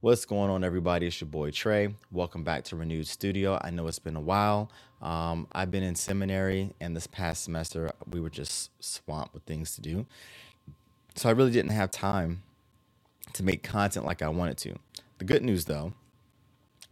What's going on, everybody? It's your boy Trey. Welcome back to Renewed Studio. I know it's been a while. Um, I've been in seminary, and this past semester we were just swamped with things to do. So I really didn't have time to make content like I wanted to. The good news, though,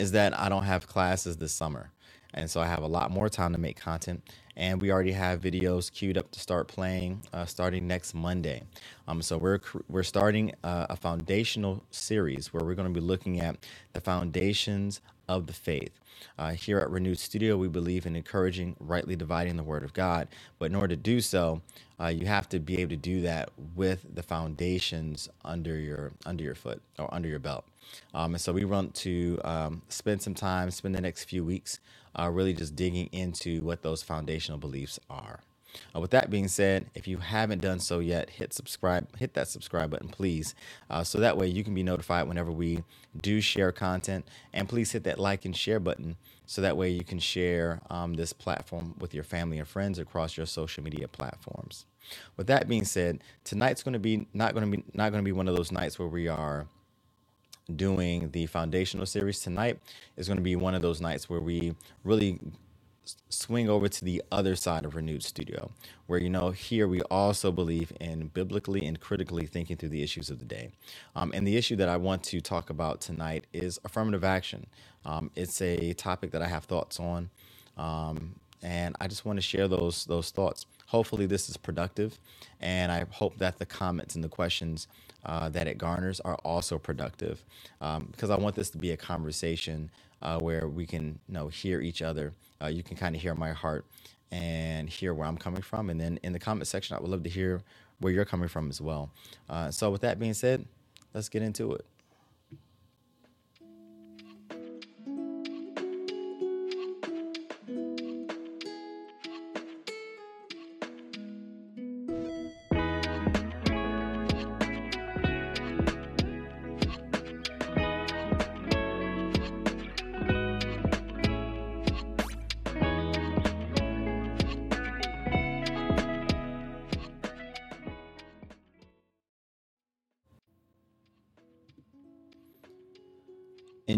is that I don't have classes this summer. And so I have a lot more time to make content. And we already have videos queued up to start playing uh, starting next Monday. Um, so we're, we're starting uh, a foundational series where we're going to be looking at the foundations of the faith. Uh, here at Renewed Studio, we believe in encouraging rightly dividing the Word of God. But in order to do so, uh, you have to be able to do that with the foundations under your under your foot or under your belt. Um, and so we want to um, spend some time, spend the next few weeks, uh, really just digging into what those foundational beliefs are. Uh, with that being said, if you haven't done so yet, hit subscribe, hit that subscribe button, please, uh, so that way you can be notified whenever we do share content. And please hit that like and share button, so that way you can share um, this platform with your family and friends across your social media platforms. With that being said, tonight's going to be not going to be not going to be one of those nights where we are doing the foundational series tonight is going to be one of those nights where we really swing over to the other side of renewed studio where you know here we also believe in biblically and critically thinking through the issues of the day. Um, and the issue that i want to talk about tonight is affirmative action. Um, it's a topic that i have thoughts on. Um, and i just want to share those those thoughts. Hopefully this is productive and i hope that the comments and the questions uh, that it garners are also productive. Um, because i want this to be a conversation uh, where we can you know hear each other uh, you can kind of hear my heart and hear where i'm coming from. And then in the comment section i would love to hear where you're coming from as well. Uh, so with that being said let's get into it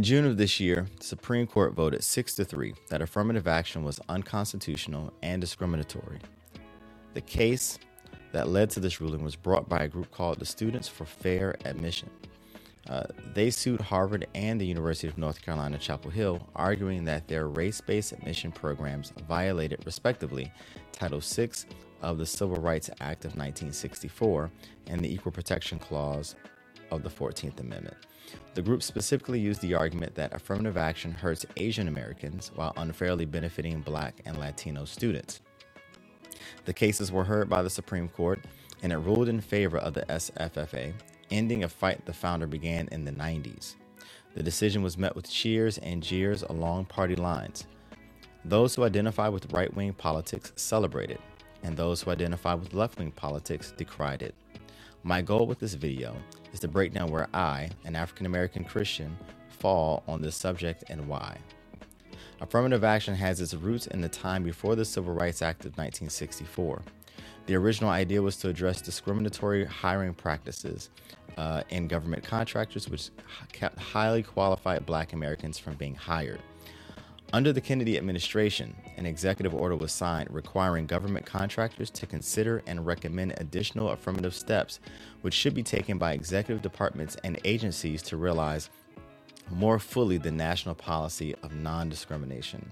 June of this year, the Supreme Court voted 6 to 3 that affirmative action was unconstitutional and discriminatory. The case that led to this ruling was brought by a group called the Students for Fair Admission. Uh, they sued Harvard and the University of North Carolina, Chapel Hill, arguing that their race based admission programs violated, respectively, Title VI of the Civil Rights Act of 1964 and the Equal Protection Clause of the 14th Amendment. The group specifically used the argument that affirmative action hurts Asian Americans while unfairly benefiting Black and Latino students. The cases were heard by the Supreme Court, and it ruled in favor of the SFFA, ending a fight the founder began in the 90s. The decision was met with cheers and jeers along party lines. Those who identify with right wing politics celebrated, and those who identify with left wing politics decried it. My goal with this video is to break down where I, an African American Christian, fall on this subject and why. Affirmative action has its roots in the time before the Civil Rights Act of 1964. The original idea was to address discriminatory hiring practices uh, in government contractors, which kept highly qualified black Americans from being hired. Under the Kennedy administration, an executive order was signed requiring government contractors to consider and recommend additional affirmative steps, which should be taken by executive departments and agencies to realize more fully the national policy of non discrimination.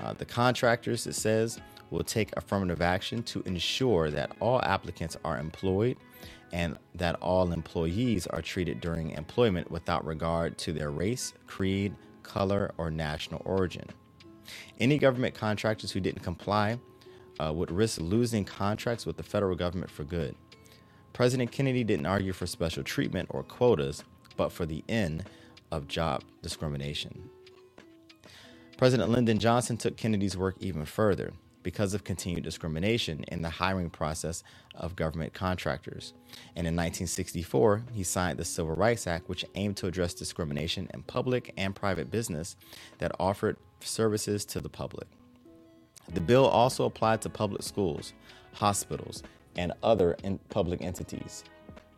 Uh, the contractors, it says, will take affirmative action to ensure that all applicants are employed and that all employees are treated during employment without regard to their race, creed, color, or national origin. Any government contractors who didn't comply uh, would risk losing contracts with the federal government for good. President Kennedy didn't argue for special treatment or quotas, but for the end of job discrimination. President Lyndon Johnson took Kennedy's work even further because of continued discrimination in the hiring process of government contractors. And in 1964, he signed the Civil Rights Act, which aimed to address discrimination in public and private business that offered services to the public. The bill also applied to public schools, hospitals, and other public entities.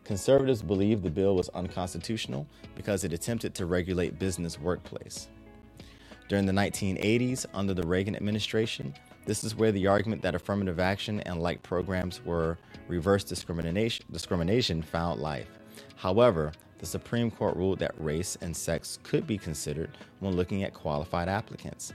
Conservatives believed the bill was unconstitutional because it attempted to regulate business workplace. During the 1980s, under the Reagan administration, this is where the argument that affirmative action and like programs were reverse discrimination, discrimination found life. However, the Supreme Court ruled that race and sex could be considered when looking at qualified applicants.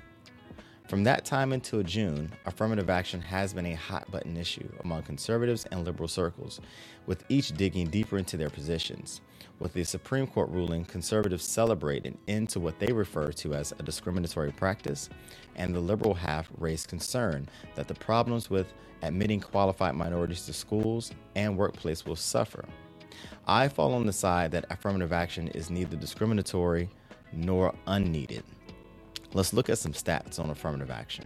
From that time until June, affirmative action has been a hot button issue among conservatives and liberal circles, with each digging deeper into their positions. With the Supreme Court ruling, conservatives celebrate an end to what they refer to as a discriminatory practice, and the liberal half raised concern that the problems with admitting qualified minorities to schools and workplace will suffer. I fall on the side that affirmative action is neither discriminatory nor unneeded. Let's look at some stats on affirmative action.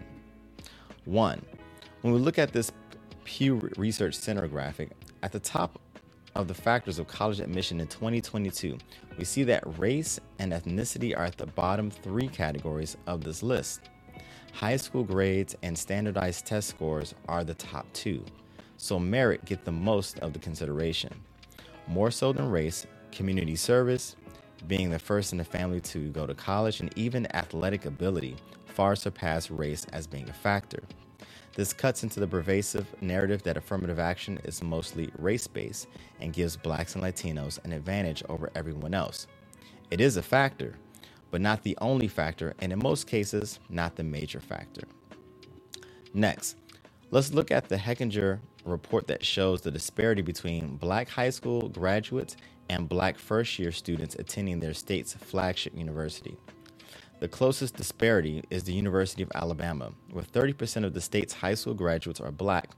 One, when we look at this Pew Research Center graphic, at the top of the factors of college admission in 2022, we see that race and ethnicity are at the bottom three categories of this list. High school grades and standardized test scores are the top two, so merit get the most of the consideration. More so than race, community service, being the first in the family to go to college, and even athletic ability far surpass race as being a factor. This cuts into the pervasive narrative that affirmative action is mostly race based and gives blacks and Latinos an advantage over everyone else. It is a factor, but not the only factor, and in most cases, not the major factor. Next, let's look at the Hechinger report that shows the disparity between black high school graduates and black first year students attending their state's flagship university. The closest disparity is the University of Alabama, where 30% of the state's high school graduates are black,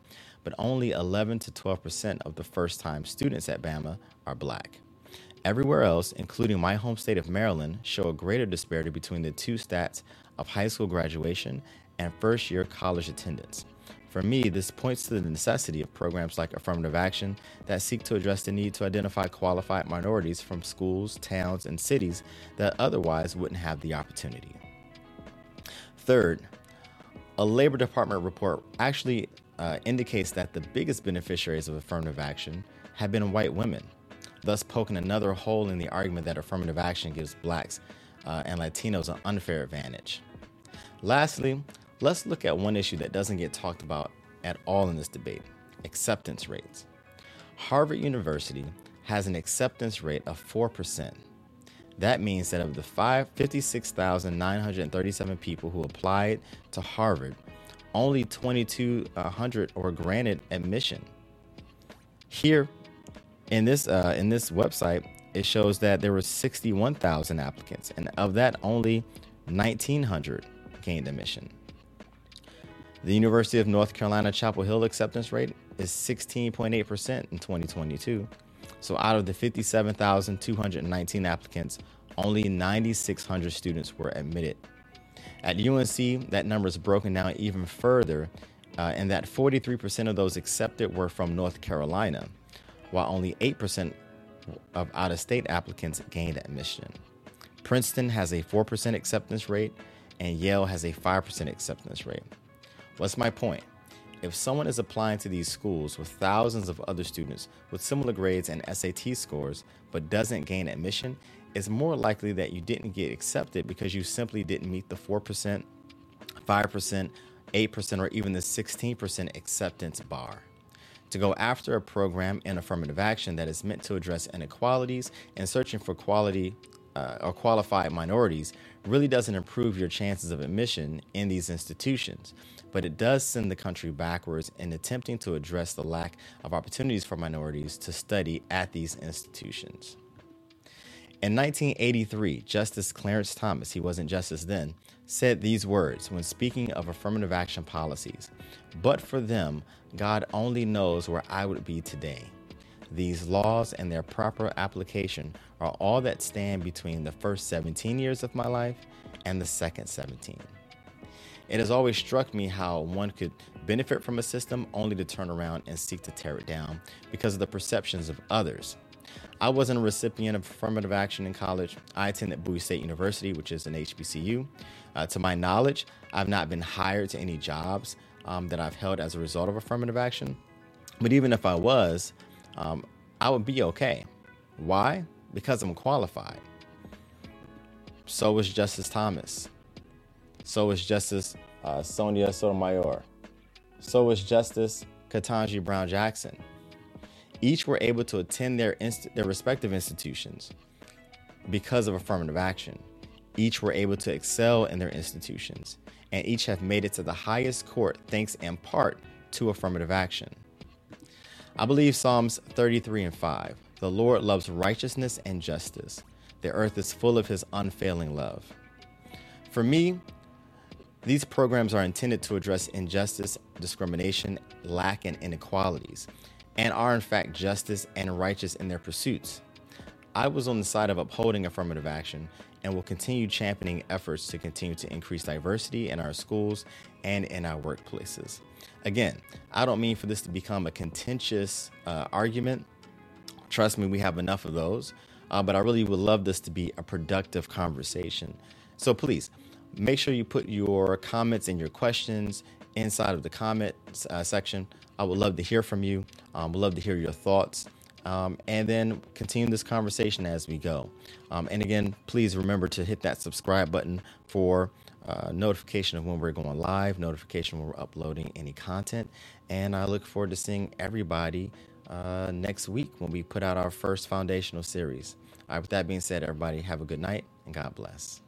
but only 11 to 12% of the first time students at Bama are black. Everywhere else, including my home state of Maryland, show a greater disparity between the two stats of high school graduation and first year college attendance. For me, this points to the necessity of programs like affirmative action that seek to address the need to identify qualified minorities from schools, towns, and cities that otherwise wouldn't have the opportunity. Third, a Labor Department report actually uh, indicates that the biggest beneficiaries of affirmative action have been white women, thus poking another hole in the argument that affirmative action gives blacks uh, and Latinos an unfair advantage. Lastly, Let's look at one issue that doesn't get talked about at all in this debate acceptance rates. Harvard University has an acceptance rate of 4%. That means that of the 56,937 people who applied to Harvard, only 2,200 were granted admission. Here, in this uh, in this website, it shows that there were 61,000 applicants, and of that, only 1,900 gained admission. The University of North Carolina Chapel Hill acceptance rate is 16.8% in 2022. So out of the 57,219 applicants, only 9,600 students were admitted. At UNC, that number is broken down even further, uh, and that 43% of those accepted were from North Carolina, while only 8% of out of state applicants gained admission. Princeton has a 4% acceptance rate, and Yale has a 5% acceptance rate. What's my point? If someone is applying to these schools with thousands of other students with similar grades and SAT scores but doesn't gain admission, it's more likely that you didn't get accepted because you simply didn't meet the 4%, 5%, 8%, or even the 16% acceptance bar. To go after a program in affirmative action that is meant to address inequalities and searching for quality uh, or qualified minorities really doesn't improve your chances of admission in these institutions but it does send the country backwards in attempting to address the lack of opportunities for minorities to study at these institutions. In 1983, Justice Clarence Thomas, he wasn't justice then, said these words when speaking of affirmative action policies But for them, God only knows where I would be today. These laws and their proper application are all that stand between the first 17 years of my life and the second 17. It has always struck me how one could benefit from a system only to turn around and seek to tear it down because of the perceptions of others. I wasn't a recipient of affirmative action in college. I attended Bowie State University, which is an HBCU. Uh, to my knowledge, I've not been hired to any jobs um, that I've held as a result of affirmative action. But even if I was, um, I would be okay. Why? Because I'm qualified. So is Justice Thomas. So is Justice uh, Sonia Sotomayor. So is Justice Ketanji Brown Jackson. Each were able to attend their, inst- their respective institutions because of affirmative action. Each were able to excel in their institutions, and each have made it to the highest court thanks in part to affirmative action. I believe Psalms 33 and 5 The Lord loves righteousness and justice. The earth is full of his unfailing love. For me, these programs are intended to address injustice, discrimination, lack, and inequalities, and are in fact justice and righteous in their pursuits. I was on the side of upholding affirmative action and will continue championing efforts to continue to increase diversity in our schools and in our workplaces. Again, I don't mean for this to become a contentious uh, argument. Trust me, we have enough of those. Uh, but I really would love this to be a productive conversation. So please make sure you put your comments and your questions inside of the comment uh, section. I would love to hear from you. Um, would love to hear your thoughts. Um, and then continue this conversation as we go. Um, and again, please remember to hit that subscribe button for uh, notification of when we're going live, notification when we're uploading any content. And I look forward to seeing everybody uh, next week when we put out our first foundational series. All right, with that being said, everybody have a good night and God bless.